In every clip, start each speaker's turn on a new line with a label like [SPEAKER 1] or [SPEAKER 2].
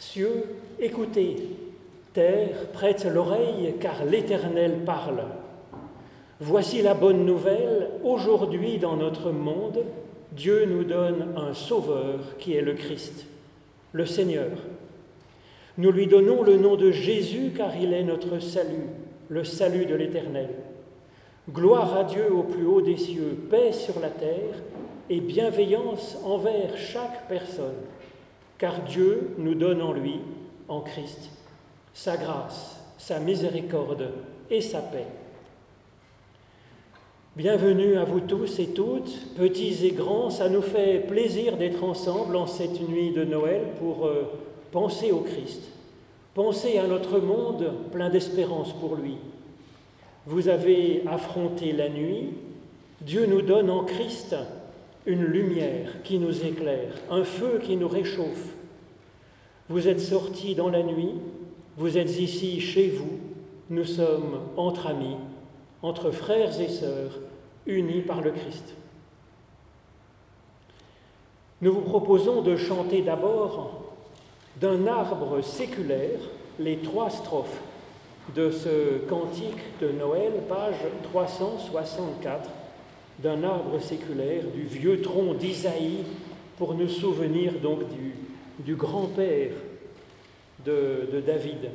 [SPEAKER 1] Cieux, écoutez, terre, prête l'oreille, car l'Éternel parle. Voici la bonne nouvelle, aujourd'hui dans notre monde, Dieu nous donne un Sauveur qui est le Christ, le Seigneur. Nous lui donnons le nom de Jésus car il est notre salut, le salut de l'Éternel. Gloire à Dieu au plus haut des cieux, paix sur la terre et bienveillance envers chaque personne, car Dieu nous donne en lui, en Christ, sa grâce, sa miséricorde et sa paix. Bienvenue à vous tous et toutes, petits et grands. Ça nous fait plaisir d'être ensemble en cette nuit de Noël pour euh, penser au Christ, penser à notre monde plein d'espérance pour lui. Vous avez affronté la nuit, Dieu nous donne en Christ une lumière qui nous éclaire, un feu qui nous réchauffe. Vous êtes sortis dans la nuit, vous êtes ici chez vous, nous sommes entre amis entre frères et sœurs unis par le Christ. Nous vous proposons de chanter d'abord d'un arbre séculaire les trois strophes de ce cantique de Noël, page 364, d'un arbre séculaire, du vieux tronc d'Isaïe, pour nous souvenir donc du, grand-père de David.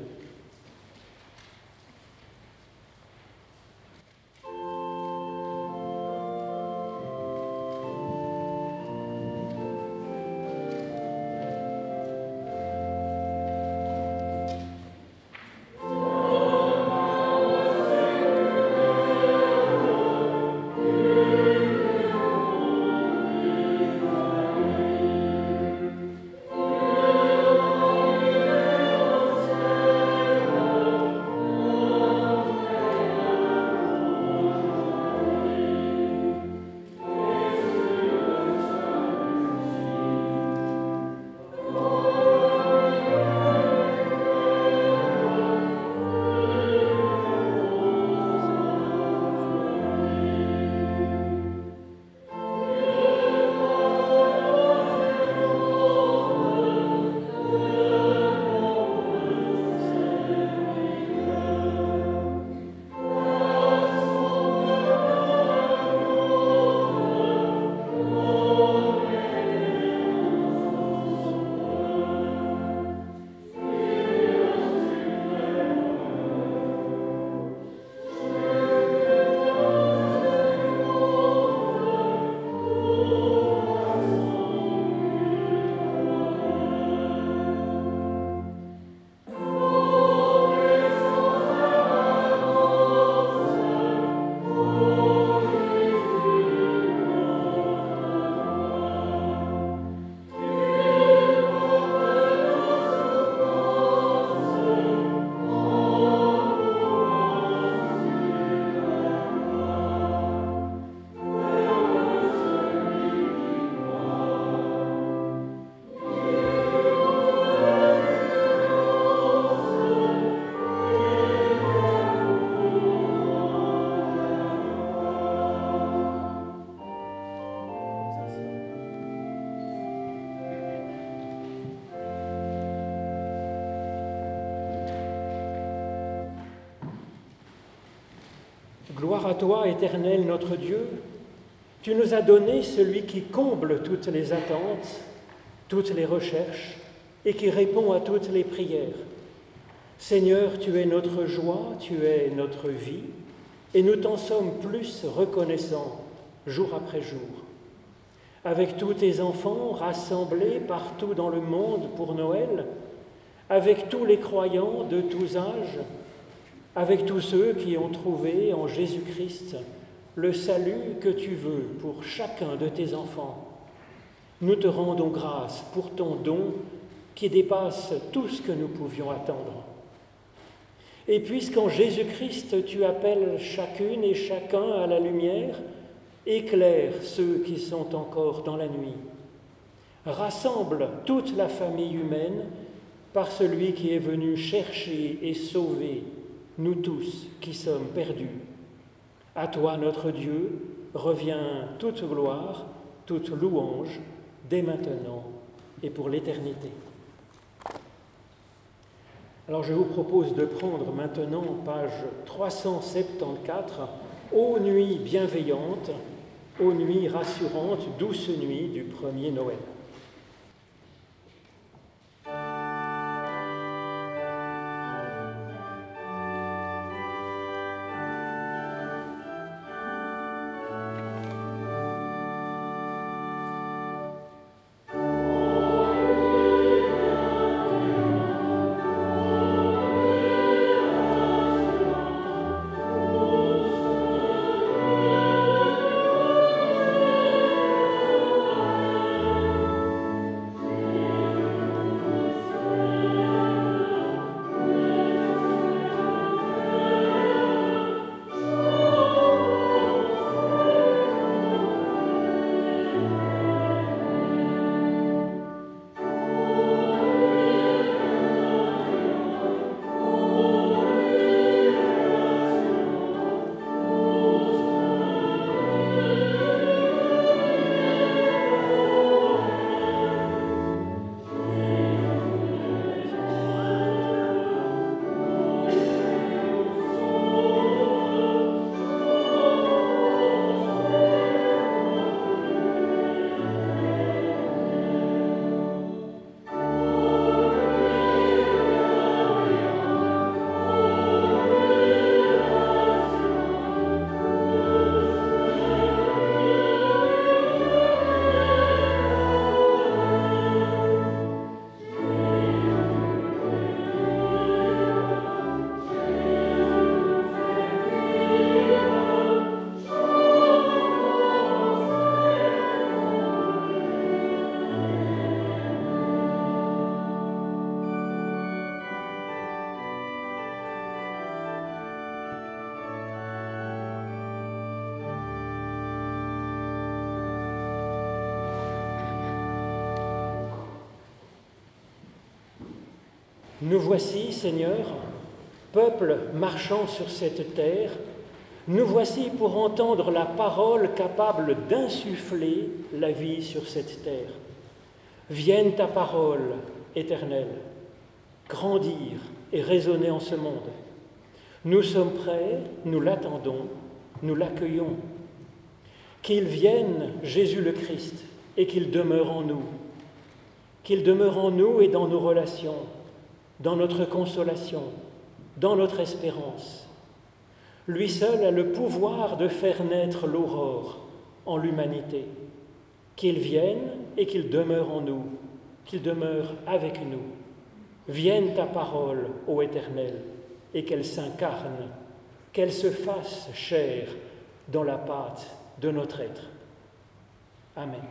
[SPEAKER 1] À toi, éternel notre Dieu. Tu nous as donné celui qui comble toutes les attentes, toutes les recherches et qui répond à toutes les prières. Seigneur, tu es notre joie, tu es notre vie, et nous t'en sommes plus reconnaissants jour après jour. Avec tous tes enfants rassemblés partout dans le monde pour Noël, avec tous les croyants de tous âges, avec tous ceux qui ont trouvé en Jésus-Christ le salut que tu veux pour chacun de tes enfants. Nous te rendons grâce pour ton don qui dépasse tout ce que nous pouvions attendre. Et puisqu'en Jésus-Christ tu appelles chacune et chacun à la lumière, éclaire ceux qui sont encore dans la nuit. Rassemble toute la famille humaine par celui qui est venu chercher et sauver nous tous qui sommes perdus. À toi, notre Dieu, revient toute gloire, toute louange, dès maintenant et pour l'éternité. Alors je vous propose de prendre maintenant page 374, Ô nuit bienveillante, ô nuit rassurante, douce nuit du premier Noël. Voici, Seigneur, peuple marchant sur cette terre, nous voici pour entendre la parole capable d'insuffler la vie sur cette terre. Vienne ta parole, éternelle, grandir et résonner en ce monde. Nous sommes prêts, nous l'attendons, nous l'accueillons. Qu'il vienne, Jésus le Christ, et qu'il demeure en nous. Qu'il demeure en nous et dans nos relations, dans notre consolation, dans notre espérance. Lui seul a le pouvoir de faire naître l'aurore en l'humanité. Qu'il vienne et qu'il demeure en nous, qu'il demeure avec nous. Vienne ta parole, ô Éternel, et qu'elle s'incarne, qu'elle se fasse chair dans la pâte de notre être. Amen.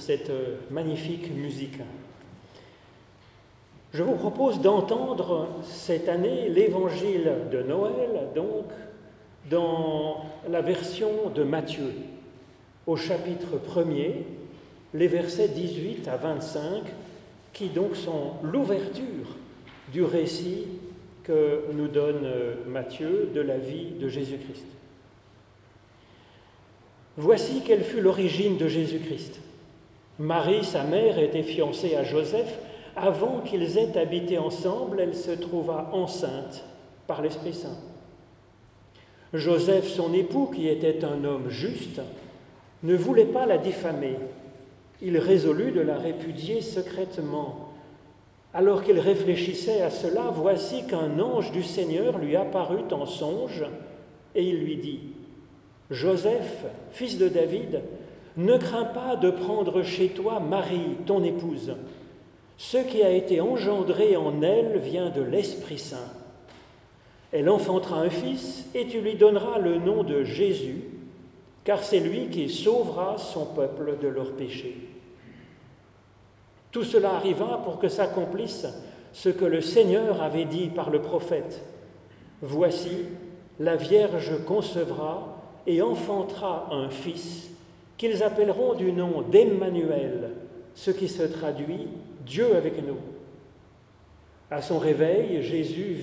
[SPEAKER 1] Cette euh, magnifique musique. Je vous propose d'entendre cette année l'évangile de Noël, donc dans la version de Matthieu, au chapitre 1er, les versets 18 à 25, qui donc sont l'ouverture du récit que nous donne euh, Matthieu de la vie de Jésus-Christ. Voici quelle fut l'origine de Jésus-Christ. Marie, sa mère, était fiancée à Joseph. Avant qu'ils aient habité ensemble, elle se trouva enceinte par l'Esprit Saint. Joseph, son époux, qui était un homme juste, ne voulait pas la diffamer. Il résolut de la répudier secrètement. Alors qu'il réfléchissait à cela, voici qu'un ange du Seigneur lui apparut en songe et il lui dit, Joseph, fils de David, ne crains pas de prendre chez toi Marie, ton épouse. Ce qui a été engendré en elle vient de l'Esprit Saint. Elle enfantera un fils et tu lui donneras le nom de Jésus, car c'est lui qui sauvera son peuple de leurs péchés. Tout cela arriva pour que s'accomplisse ce que le Seigneur avait dit par le prophète. Voici, la Vierge concevra et enfantera un fils qu'ils appelleront du nom d'Emmanuel, ce qui se traduit Dieu avec nous. À son réveil, Jésus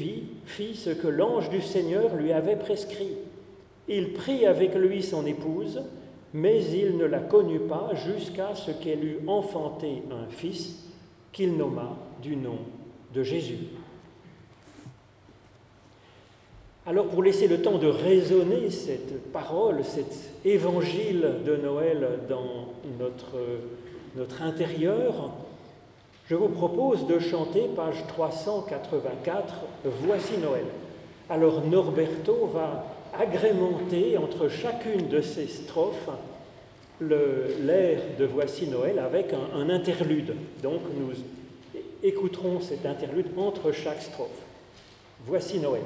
[SPEAKER 1] fit ce que l'ange du Seigneur lui avait prescrit. Il prit avec lui son épouse, mais il ne la connut pas jusqu'à ce qu'elle eût enfanté un fils qu'il nomma du nom de Jésus. Alors pour laisser le temps de raisonner cette parole, cet évangile de Noël dans notre, notre intérieur, je vous propose de chanter page 384, Voici Noël. Alors Norberto va agrémenter entre chacune de ces strophes l'air de Voici Noël avec un, un interlude. Donc nous écouterons cet interlude entre chaque strophe. Voici Noël.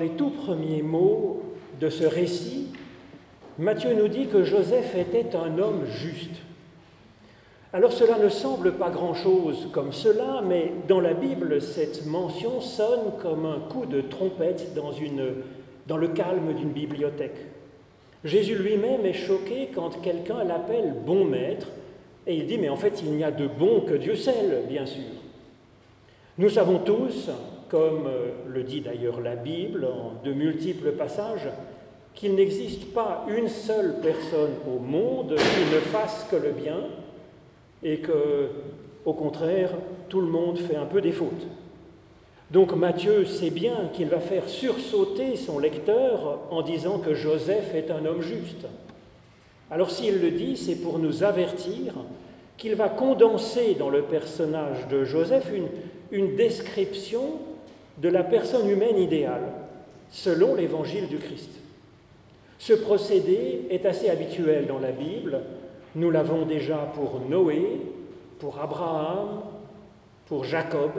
[SPEAKER 1] Les tout premiers mots de ce récit, Matthieu nous dit que Joseph était un homme juste. Alors cela ne semble pas grand-chose comme cela, mais dans la Bible, cette mention sonne comme un coup de trompette dans, dans le calme d'une bibliothèque. Jésus lui-même est choqué quand quelqu'un l'appelle bon maître, et il dit, mais en fait, il n'y a de bon que Dieu seul, bien sûr. Nous savons tous, comme euh, le dit d'ailleurs la Bible en de multiples passages, qu'il n'existe pas une seule personne au monde qui ne fasse que le bien, et que, au contraire, tout le monde fait un peu des fautes. Donc Matthieu sait bien qu'il va faire sursauter son lecteur en disant que Joseph est un homme juste. Alors s'il le dit, c'est pour nous avertir qu'il va condenser dans le personnage de Joseph une, une description de la personne humaine idéale, selon l'évangile du Christ. Ce procédé est assez habituel dans la Bible. Nous l'avons déjà pour Noé, pour Abraham, pour Jacob,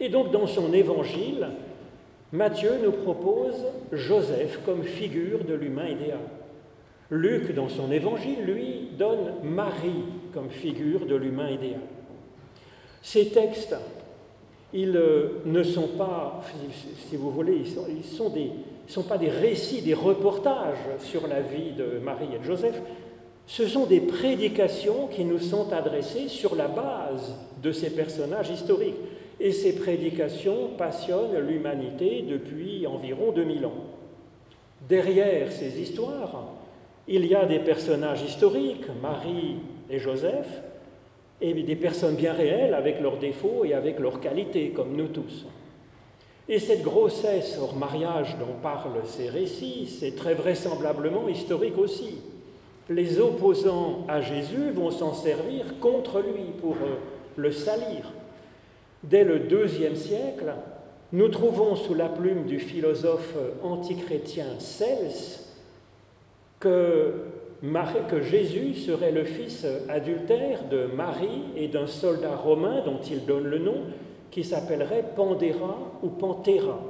[SPEAKER 1] et donc dans son évangile, Matthieu nous propose Joseph comme figure de l'humain idéal. Luc, dans son évangile, lui, donne Marie comme figure de l'humain idéal. Ces textes, ils euh, ne sont pas, si vous voulez, ils sont, sont pas des récits, des reportages sur la vie de Marie et de Joseph, ce sont des prédications qui nous sont adressées sur la base de ces personnages historiques et ces prédications passionnent l'humanité depuis environ 2000 ans. Derrière ces histoires, il y a des personnages historiques, Marie et Joseph, et des personnes bien réelles avec leurs défauts et avec leurs qualités, comme nous tous. Et cette grossesse hors mariage dont parlent ces récits, c'est très vraisemblablement historique aussi. Les opposants à Jésus vont s'en servir contre lui pour euh, le salir. Dès le deuxième siècle, nous trouvons sous la plume du philosophe antichrétien Cels que, que Jésus serait le fils adultère de Marie et d'un soldat romain dont il donne le nom, qui s'appellerait Pandéra ou Pantera.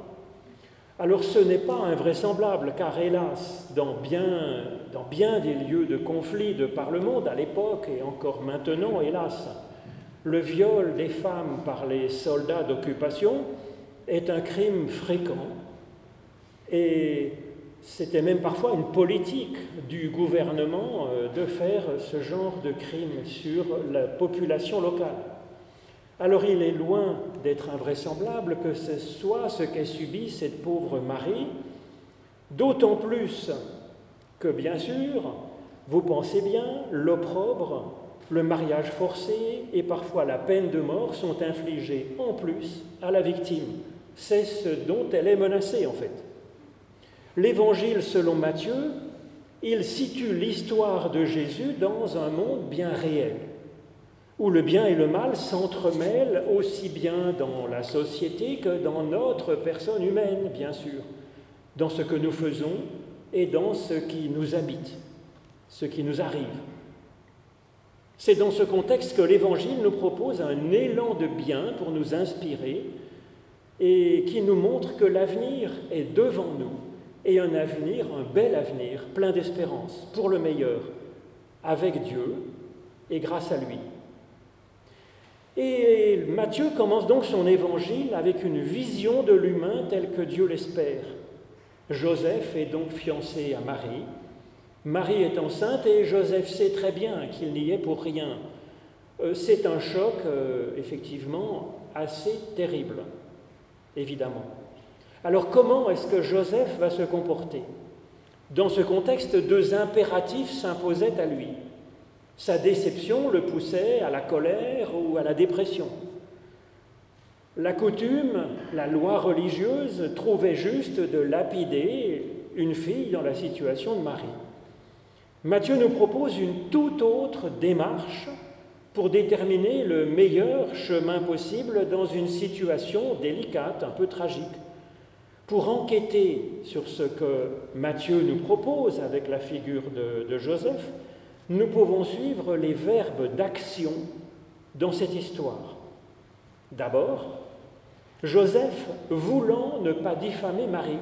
[SPEAKER 1] Alors ce n'est pas invraisemblable, car hélas, dans bien, dans bien des lieux de conflit de par le monde, à l'époque et encore maintenant, hélas, le viol des femmes par les soldats d'occupation est un crime fréquent et c'était même parfois une politique du gouvernement euh, de faire ce genre de crime sur la population locale. Alors il est loin d'être invraisemblable que ce soit ce qu'ait subi cette pauvre Marie, d'autant plus que, bien sûr, vous pensez bien, l'opprobre le mariage forcé et parfois la peine de mort sont infligés en plus à la victime. C'est ce dont elle est menacée en fait. L'évangile selon Matthieu, il situe l'histoire de Jésus dans un monde bien réel, où le bien et le mal s'entremêlent aussi bien dans la société que dans notre personne humaine, bien sûr, dans ce que nous faisons et dans ce qui nous habite, ce qui nous arrive. C'est dans ce contexte que l'Évangile nous propose un élan de bien pour nous inspirer et qui nous montre que l'avenir est devant nous et un avenir, un bel avenir, plein d'espérance, pour le meilleur, avec Dieu et grâce à lui. Et Matthieu commence donc son évangile avec une vision de l'humain tel que Dieu l'espère. Joseph est donc fiancé à Marie, Marie est enceinte et Joseph sait très bien qu'il n'y est pour rien. Euh, c'est un choc, euh, effectivement, assez terrible, évidemment. Alors comment est-ce que Joseph va se comporter Dans ce contexte, deux impératifs s'imposaient à lui. Sa déception le poussait à la colère ou à la dépression. La coutume, la loi religieuse trouvait juste de lapider une fille dans la situation de Marie. Matthieu nous propose une toute autre démarche pour déterminer le meilleur chemin possible dans une situation délicate, un peu tragique. Pour enquêter sur ce que Matthieu nous propose avec la figure de, Joseph, nous pouvons suivre les verbes d'action dans cette histoire. D'abord, Joseph voulant ne pas diffamer Marie.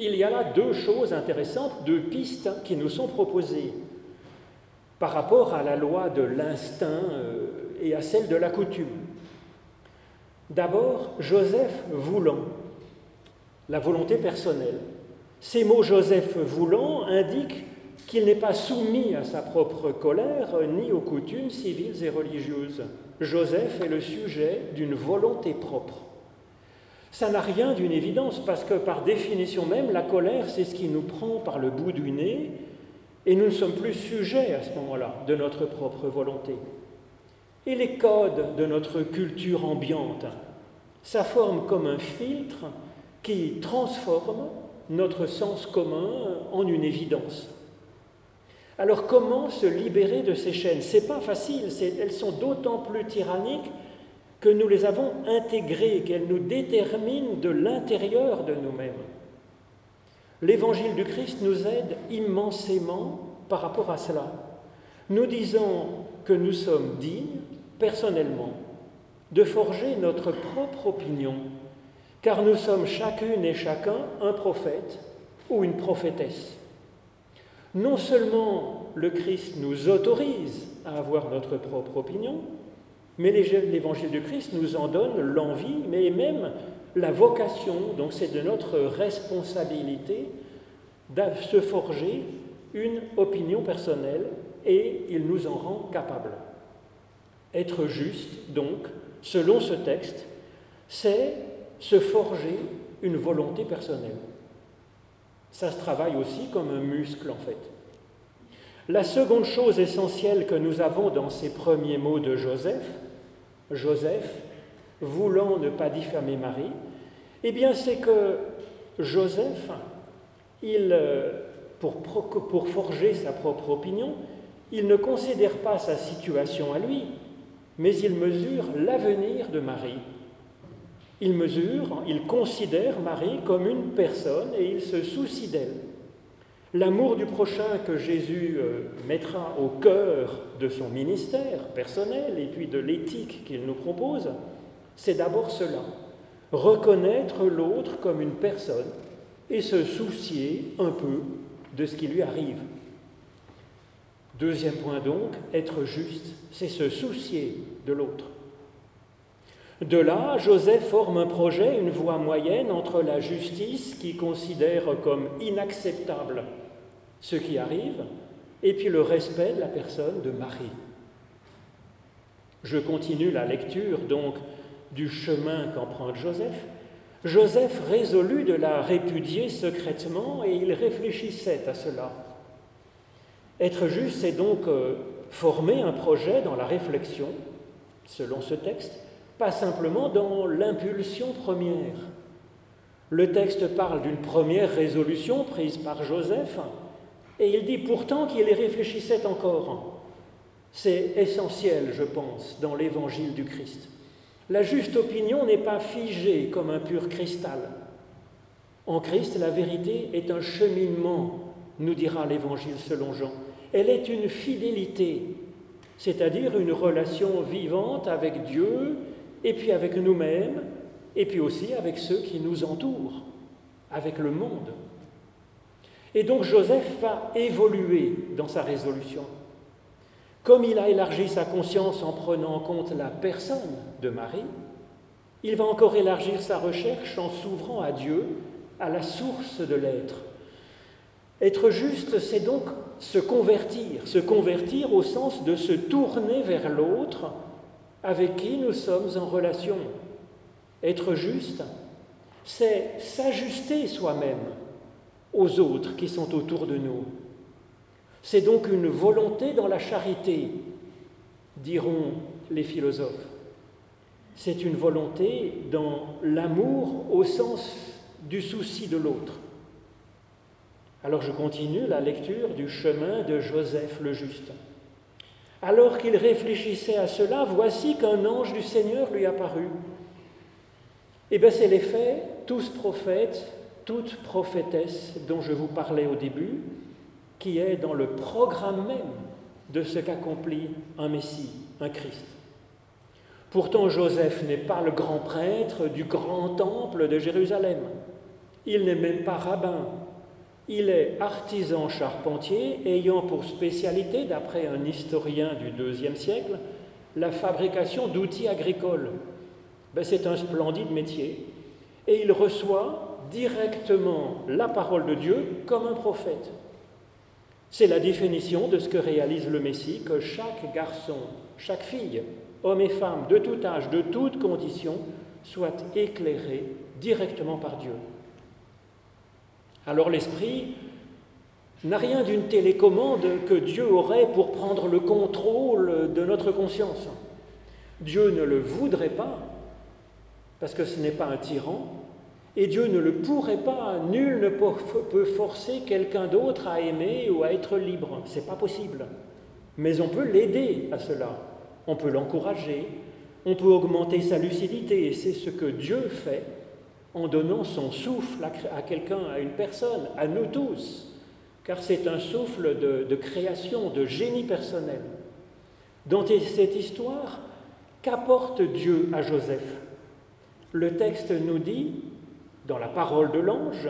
[SPEAKER 1] Il y a là deux choses intéressantes, deux pistes qui nous sont proposées par rapport à la loi de l'instinct euh, et à celle de la coutume. D'abord, Joseph voulant, la volonté personnelle. Ces mots Joseph voulant indiquent qu'il n'est pas soumis à sa propre colère ni aux coutumes civiles et religieuses. Joseph est le sujet d'une volonté propre. Ça n'a rien d'une évidence parce que par définition même, la colère, c'est ce qui nous prend par le bout du nez et nous ne sommes plus sujets à ce moment-là de notre propre volonté. Et les codes de notre culture ambiante, ça forme comme un filtre qui transforme notre sens commun en une évidence. Alors comment se libérer de ces chaînes? C'est pas facile, elles sont d'autant plus tyranniques que nous les avons intégrées, qu'elles nous déterminent de l'intérieur de nous-mêmes. L'évangile du Christ nous aide immensément par rapport à cela. Nous disons que nous sommes dignes, personnellement, de forger notre propre opinion, car nous sommes chacune et chacun un prophète ou une prophétesse. Non seulement le Christ nous autorise à avoir notre propre opinion, mais l'évangile du Christ nous en donne l'envie, mais même la vocation. Donc c'est de notre responsabilité de se forger une opinion personnelle et il nous en rend capables. Être juste, donc, selon ce texte, c'est se forger une volonté personnelle. Ça se travaille aussi comme un muscle, en fait. La seconde chose essentielle que nous avons dans ces premiers mots de Joseph, Joseph, voulant ne pas diffamer Marie, eh bien c'est que Joseph, il, pour, pour forger sa propre opinion, il ne considère pas sa situation à lui, mais il mesure l'avenir de Marie. Il mesure, il considère Marie comme une personne et il se soucie d'elle. L'amour du prochain que Jésus euh, mettra au cœur de son ministère personnel et puis de l'éthique qu'il nous propose, c'est d'abord cela, reconnaître l'autre comme une personne et se soucier un peu de ce qui lui arrive. Deuxième point donc, être juste, c'est se soucier de l'autre. De là, Joseph forme un projet, une voie moyenne entre la justice qui considère comme inacceptable ce qui arrive, et puis le respect de la personne de Marie. Je continue la lecture donc du chemin qu'emprunte Joseph. Joseph résolut de la répudier secrètement et il réfléchissait à cela. Être juste, c'est donc euh, former un projet dans la réflexion, selon ce texte, pas simplement dans l'impulsion première. Le texte parle d'une première résolution prise par Joseph, et il dit pourtant qu'il y réfléchissait encore. C'est essentiel, je pense, dans l'évangile du Christ. La juste opinion n'est pas figée comme un pur cristal. En Christ, la vérité est un cheminement, nous dira l'évangile selon Jean. Elle est une fidélité, c'est-à-dire une relation vivante avec Dieu et puis avec nous-mêmes et puis aussi avec ceux qui nous entourent, avec le monde. Et donc Joseph va évoluer dans sa résolution. Comme il a élargi sa conscience en prenant en compte la personne de Marie, il va encore élargir sa recherche en s'ouvrant à Dieu, à la source de l'être. Être juste, c'est donc se convertir, se convertir au sens de se tourner vers l'autre avec qui nous sommes en relation. Être juste, c'est s'ajuster soi-même aux autres qui sont autour de nous. C'est donc une volonté dans la charité, diront les philosophes. C'est une volonté dans l'amour au sens du souci de l'autre. Alors je continue la lecture du chemin de Joseph le Juste. Alors qu'il réfléchissait à cela, voici qu'un ange du Seigneur lui apparut. Et eh bien c'est l'effet, tous prophètes toute prophétesse dont je vous parlais au début, qui est dans le programme même de ce qu'accomplit un Messie, un Christ. Pourtant, Joseph n'est pas le grand prêtre du grand temple de Jérusalem. Il n'est même pas rabbin. Il est artisan charpentier ayant pour spécialité, d'après un historien du IIe siècle, la fabrication d'outils agricoles. Ben, c'est un splendide métier. Et il reçoit directement la parole de Dieu comme un prophète. C'est la définition de ce que réalise le Messie, que chaque garçon, chaque fille, homme et femme, de tout âge, de toutes conditions, soit éclairé directement par Dieu. Alors l'Esprit n'a rien d'une télécommande que Dieu aurait pour prendre le contrôle de notre conscience. Dieu ne le voudrait pas, parce que ce n'est pas un tyran, et Dieu ne le pourrait pas. Nul ne peut forcer quelqu'un d'autre à aimer ou à être libre. Ce n'est pas possible. Mais on peut l'aider à cela. On peut l'encourager. On peut augmenter sa lucidité. Et c'est ce que Dieu fait en donnant son souffle à quelqu'un, à une personne, à nous tous. Car c'est un souffle de, création, de génie personnel. Dans cette histoire, qu'apporte Dieu à Joseph? Le texte nous dit dans la parole de l'ange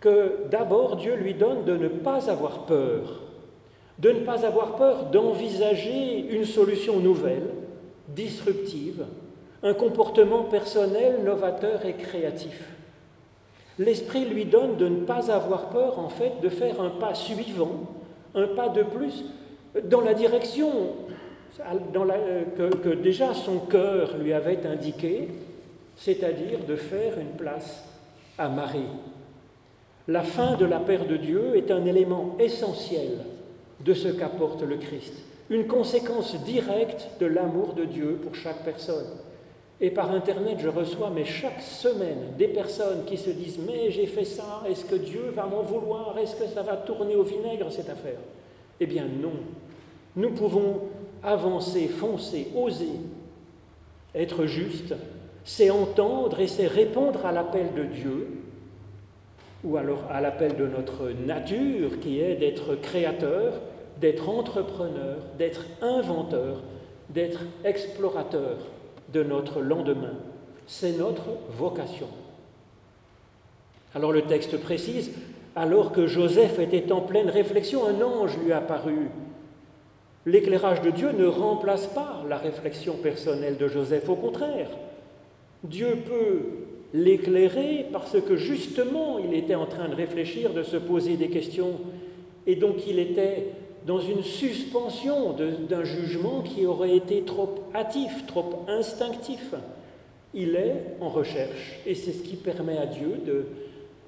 [SPEAKER 1] que d'abord Dieu lui donne de ne pas avoir peur, de ne pas avoir peur d'envisager une solution nouvelle, disruptive, un comportement personnel novateur et créatif. L'Esprit lui donne de ne pas avoir peur, en fait, de faire un pas suivant, un pas de plus dans la direction dans que, déjà son cœur lui avait indiqué, c'est-à-dire de faire une place à Marie. La fin de la paix de Dieu est un élément essentiel de ce qu'apporte le Christ, une conséquence directe de l'amour de Dieu pour chaque personne. Et par Internet, je reçois, mais chaque semaine, des personnes qui se disent Mais j'ai fait ça, est-ce que Dieu va m'en vouloir? Est-ce que ça va tourner au vinaigre cette affaire? Eh bien non. Nous pouvons avancer, foncer, oser, être justes c'est entendre et c'est répondre à l'appel de Dieu, ou alors à l'appel de notre nature qui est d'être créateur, d'être entrepreneur, d'être inventeur, d'être explorateur de notre lendemain. C'est notre vocation. Alors le texte précise, alors que Joseph était en pleine réflexion, un ange lui apparut. L'éclairage de Dieu ne remplace pas la réflexion personnelle de Joseph, au contraire. Dieu peut l'éclairer parce que justement il était en train de réfléchir, de se poser des questions, et donc il était dans une suspension d'un jugement qui aurait été trop hâtif, trop instinctif. Il est en recherche, et c'est ce qui permet à Dieu de,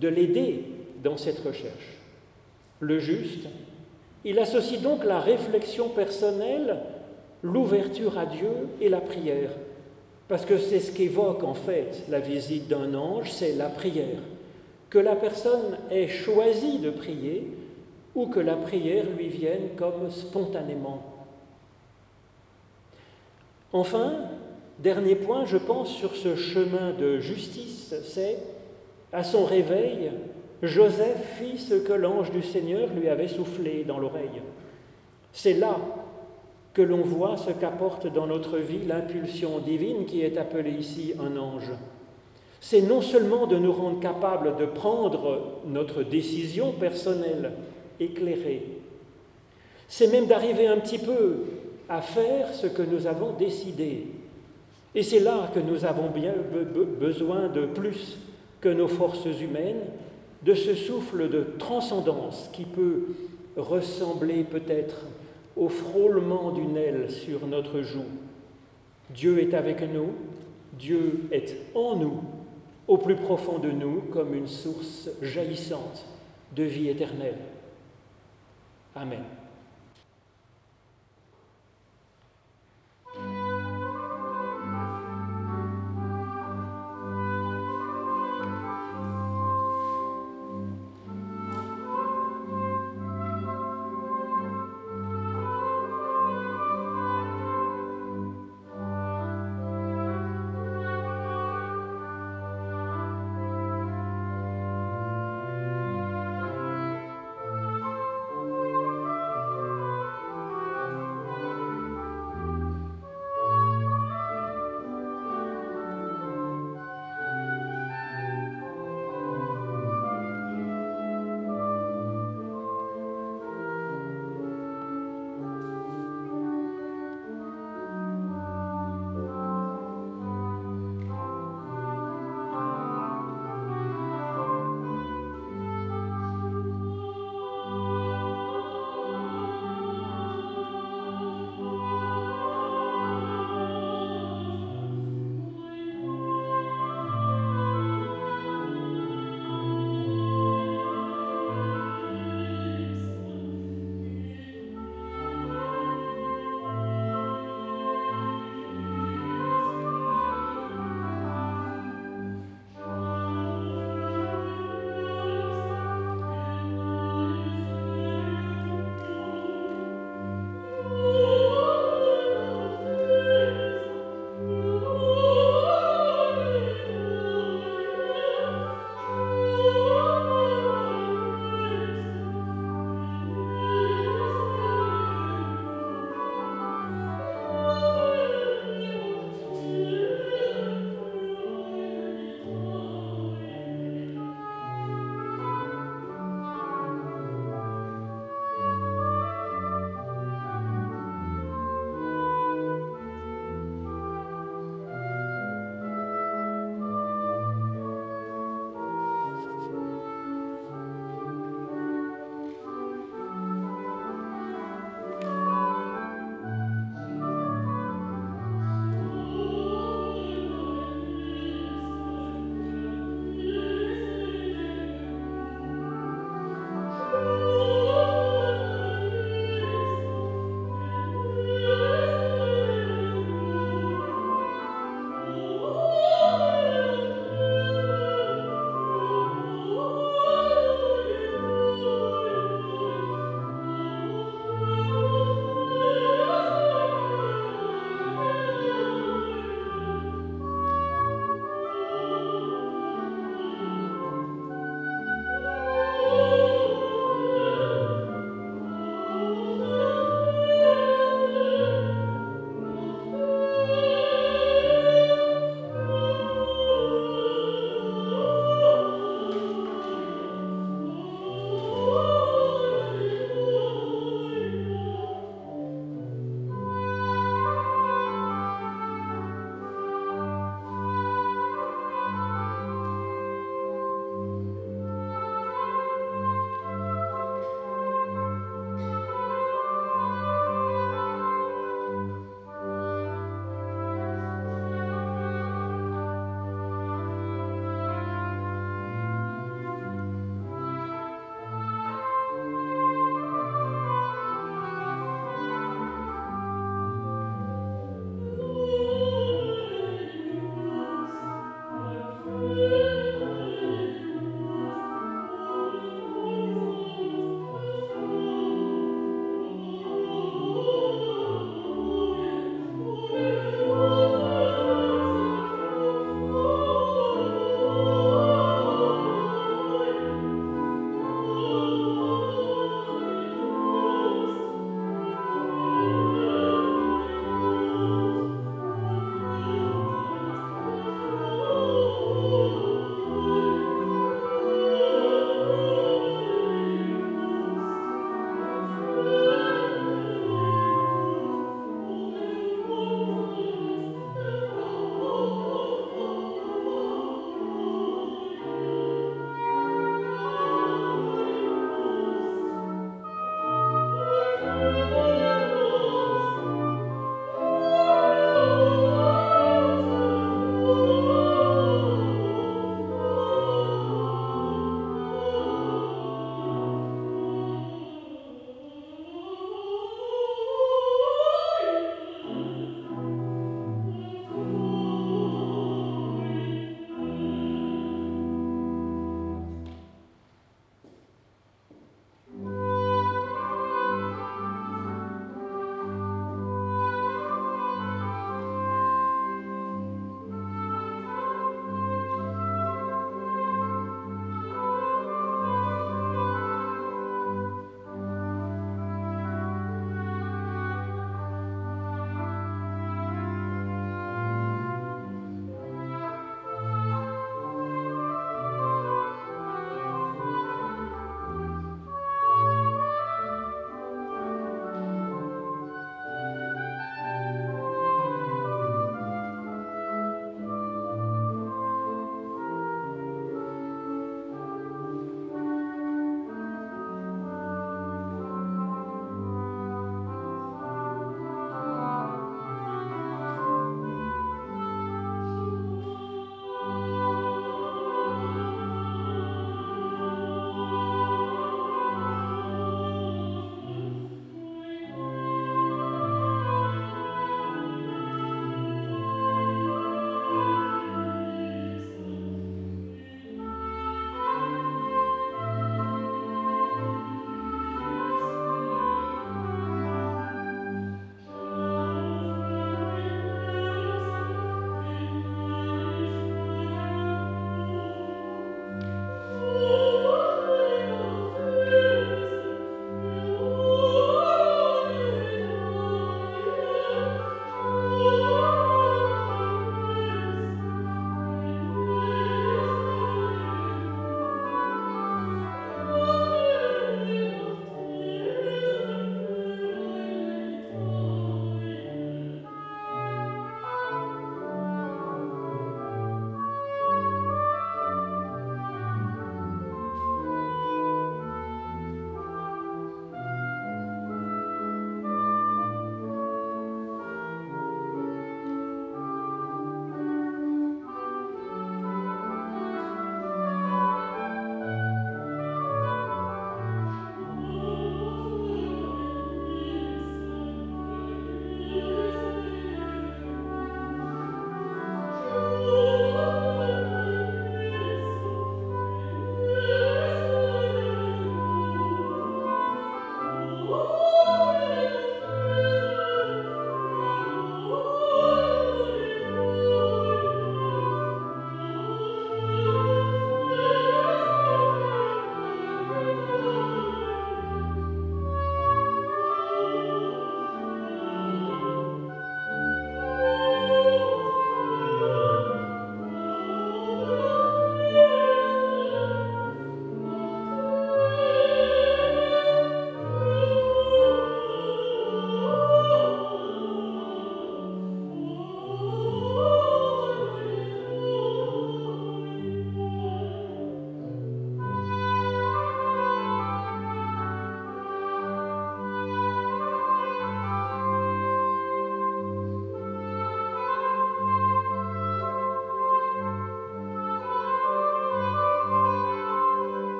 [SPEAKER 1] de l'aider dans cette recherche. Le juste, il associe donc la réflexion personnelle, l'ouverture à Dieu et la prière. Parce que c'est ce qu'évoque en fait la visite d'un ange, c'est la prière. Que la personne ait choisi de prier ou que la prière lui vienne comme spontanément. Enfin, dernier point, je pense, sur ce chemin de justice, c'est à son réveil, Joseph fit ce que l'ange du Seigneur lui avait soufflé dans l'oreille. C'est là que l'on voit ce qu'apporte dans notre vie l'impulsion divine qui est appelée ici un ange. C'est non seulement de nous rendre capables de prendre notre décision personnelle éclairée, c'est même d'arriver un petit peu à faire ce que nous avons décidé. Et c'est là que nous avons bien besoin de plus que nos forces humaines, de ce souffle de transcendance qui peut ressembler peut-être au frôlement d'une aile sur notre joue. Dieu est avec nous, Dieu est en nous, au plus profond de nous, comme une source jaillissante de vie éternelle. Amen.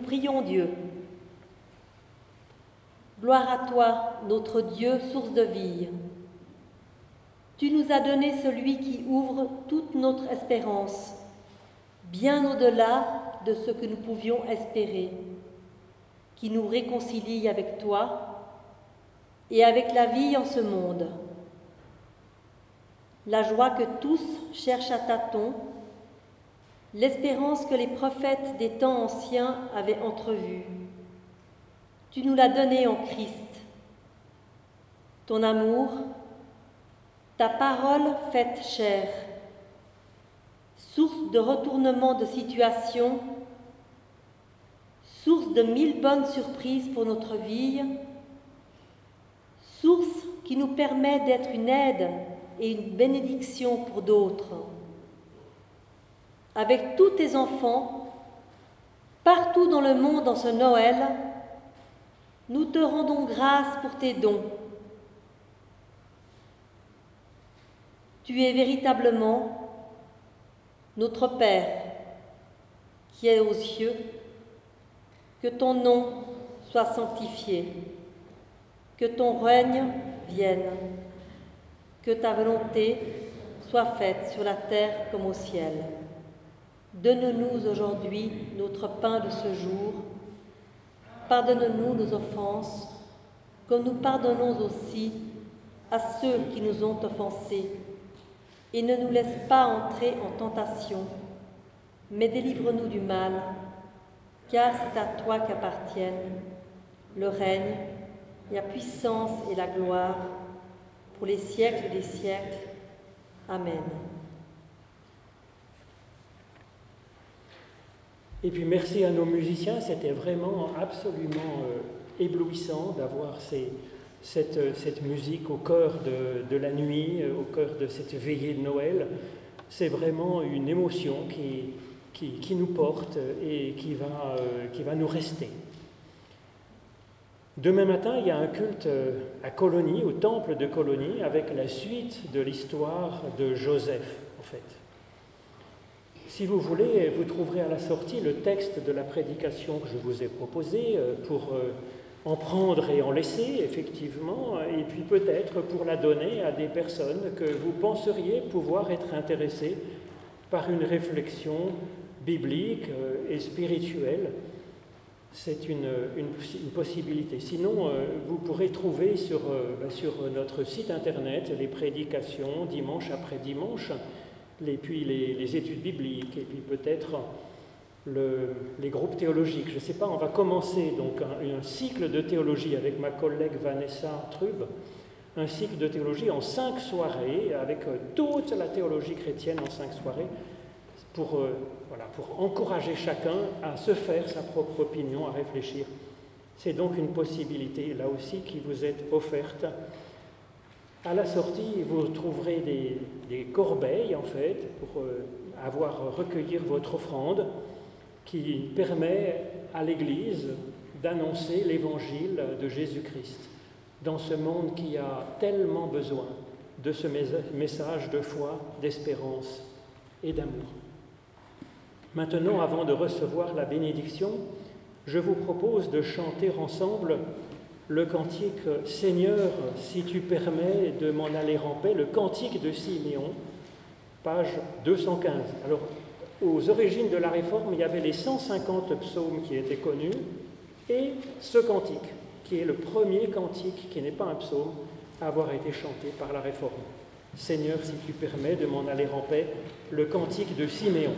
[SPEAKER 2] Prions Dieu. Gloire à toi, notre Dieu, source de vie. Tu nous as donné celui qui ouvre toute notre espérance, bien au-delà de ce que nous pouvions espérer, qui nous réconcilie avec toi et avec la vie en ce monde. La joie que tous cherchent à tâtons, l'espérance que les prophètes des temps anciens avaient entrevue. Tu nous l'as donnée en Christ. Ton amour, ta parole faite chair, source de retournement de situation, source de mille bonnes surprises pour notre vie, source qui nous permet d'être une aide et une bénédiction pour d'autres. Avec tous tes enfants, partout dans le monde en ce Noël, nous te rendons grâce pour tes dons Tu es véritablement notre Père qui est aux cieux, que ton nom soit sanctifié, que ton règne vienne, que ta volonté soit faite sur la terre comme au ciel. Donne-nous aujourd'hui notre pain de ce jour. Pardonne-nous nos offenses, comme nous pardonnons aussi à ceux qui nous ont offensés et ne nous laisse pas entrer en tentation, mais délivre-nous du mal, car c'est à toi qu'appartiennent le règne, la puissance et la gloire pour les siècles des siècles. Amen.
[SPEAKER 1] Et puis merci à nos musiciens, c'était vraiment absolument euh, éblouissant d'avoir ces, cette, musique au cœur de, la nuit, au cœur de cette veillée de Noël. C'est vraiment une émotion qui, nous porte et qui va, euh, qui va nous rester. Demain matin, il y a un culte à Colonie, au temple de Colonie, avec la suite de l'histoire de Joseph, en fait. Si vous voulez, vous trouverez à la sortie le texte de la prédication que je vous ai proposé euh, pour euh, en prendre et en laisser, effectivement, et puis peut-être pour la donner à des personnes que vous penseriez pouvoir être intéressées par une réflexion biblique euh, et spirituelle. C'est une, possibilité. Sinon, euh, vous pourrez trouver sur, euh, ben, sur, notre site internet les prédications dimanche après dimanche, et puis les, études bibliques, et puis peut-être le, les groupes théologiques. Je ne sais pas, on va commencer donc un, un, cycle de théologie avec ma collègue Vanessa Trub, un cycle de théologie en cinq soirées, avec euh, toute la théologie chrétienne en cinq soirées, pour, euh, voilà, pour encourager chacun à se faire sa propre opinion, à réfléchir. C'est donc une possibilité, là aussi, qui vous est offerte. À la sortie, vous trouverez des, corbeilles, en fait, pour euh, avoir recueillir votre offrande qui permet à l'Église d'annoncer l'évangile de Jésus-Christ dans ce monde qui a tellement besoin de ce message de foi, d'espérance et d'amour. Maintenant, avant de recevoir la bénédiction, je vous propose de chanter ensemble le cantique Seigneur, si tu permets de m'en aller en paix, le cantique de Siméon, page 215. Alors, aux origines de la réforme, il y avait les 150 psaumes qui étaient connus et ce cantique, qui est le premier cantique qui n'est pas un psaume à avoir été chanté par la réforme. Seigneur, si tu permets de m'en aller en paix, le cantique de Siméon.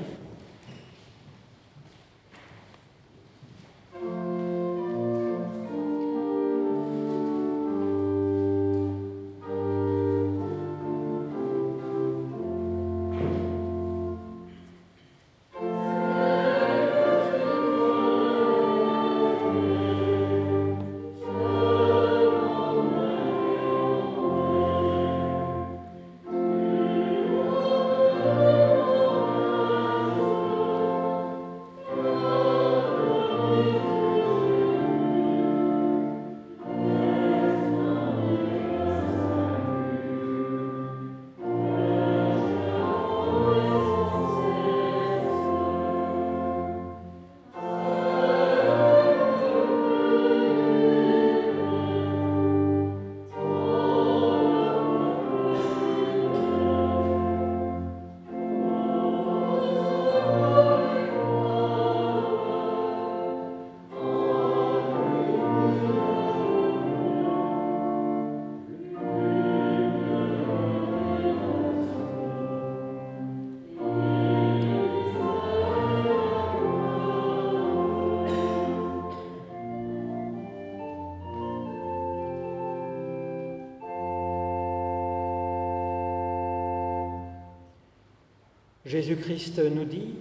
[SPEAKER 1] Jésus-Christ nous dit,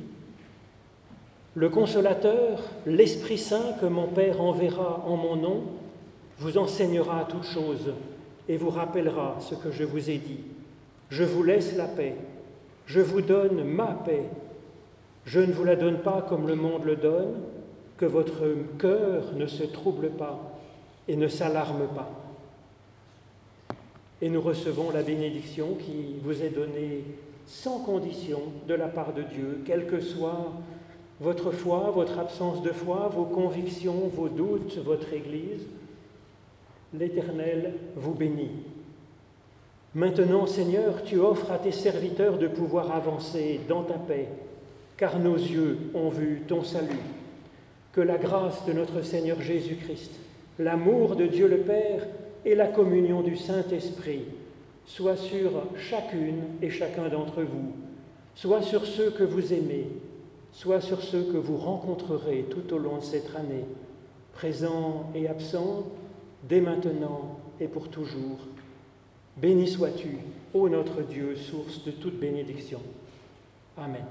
[SPEAKER 1] Le consolateur, l'Esprit Saint que mon Père enverra en mon nom, vous enseignera toutes choses et vous rappellera ce que je vous ai dit. Je vous laisse la paix, je vous donne ma paix. Je ne vous la donne pas comme le monde le donne, que votre cœur ne se trouble pas et ne s'alarme pas. Et nous recevons la bénédiction qui vous est donnée sans condition de la part de Dieu, quelle que soit votre foi, votre absence de foi, vos convictions, vos doutes, votre Église. L'Éternel vous bénit. Maintenant, Seigneur, tu offres à tes serviteurs de pouvoir avancer dans ta paix, car nos yeux ont vu ton salut. Que la grâce de notre Seigneur Jésus-Christ, l'amour de Dieu le Père et la communion du Saint-Esprit soient sur chacune et chacun d'entre vous, soit sur ceux que vous aimez, soit sur ceux que vous rencontrerez tout au long de cette année, présents et absents, dès maintenant et pour toujours. Béni sois-tu, ô notre Dieu, source de toute bénédiction. Amen.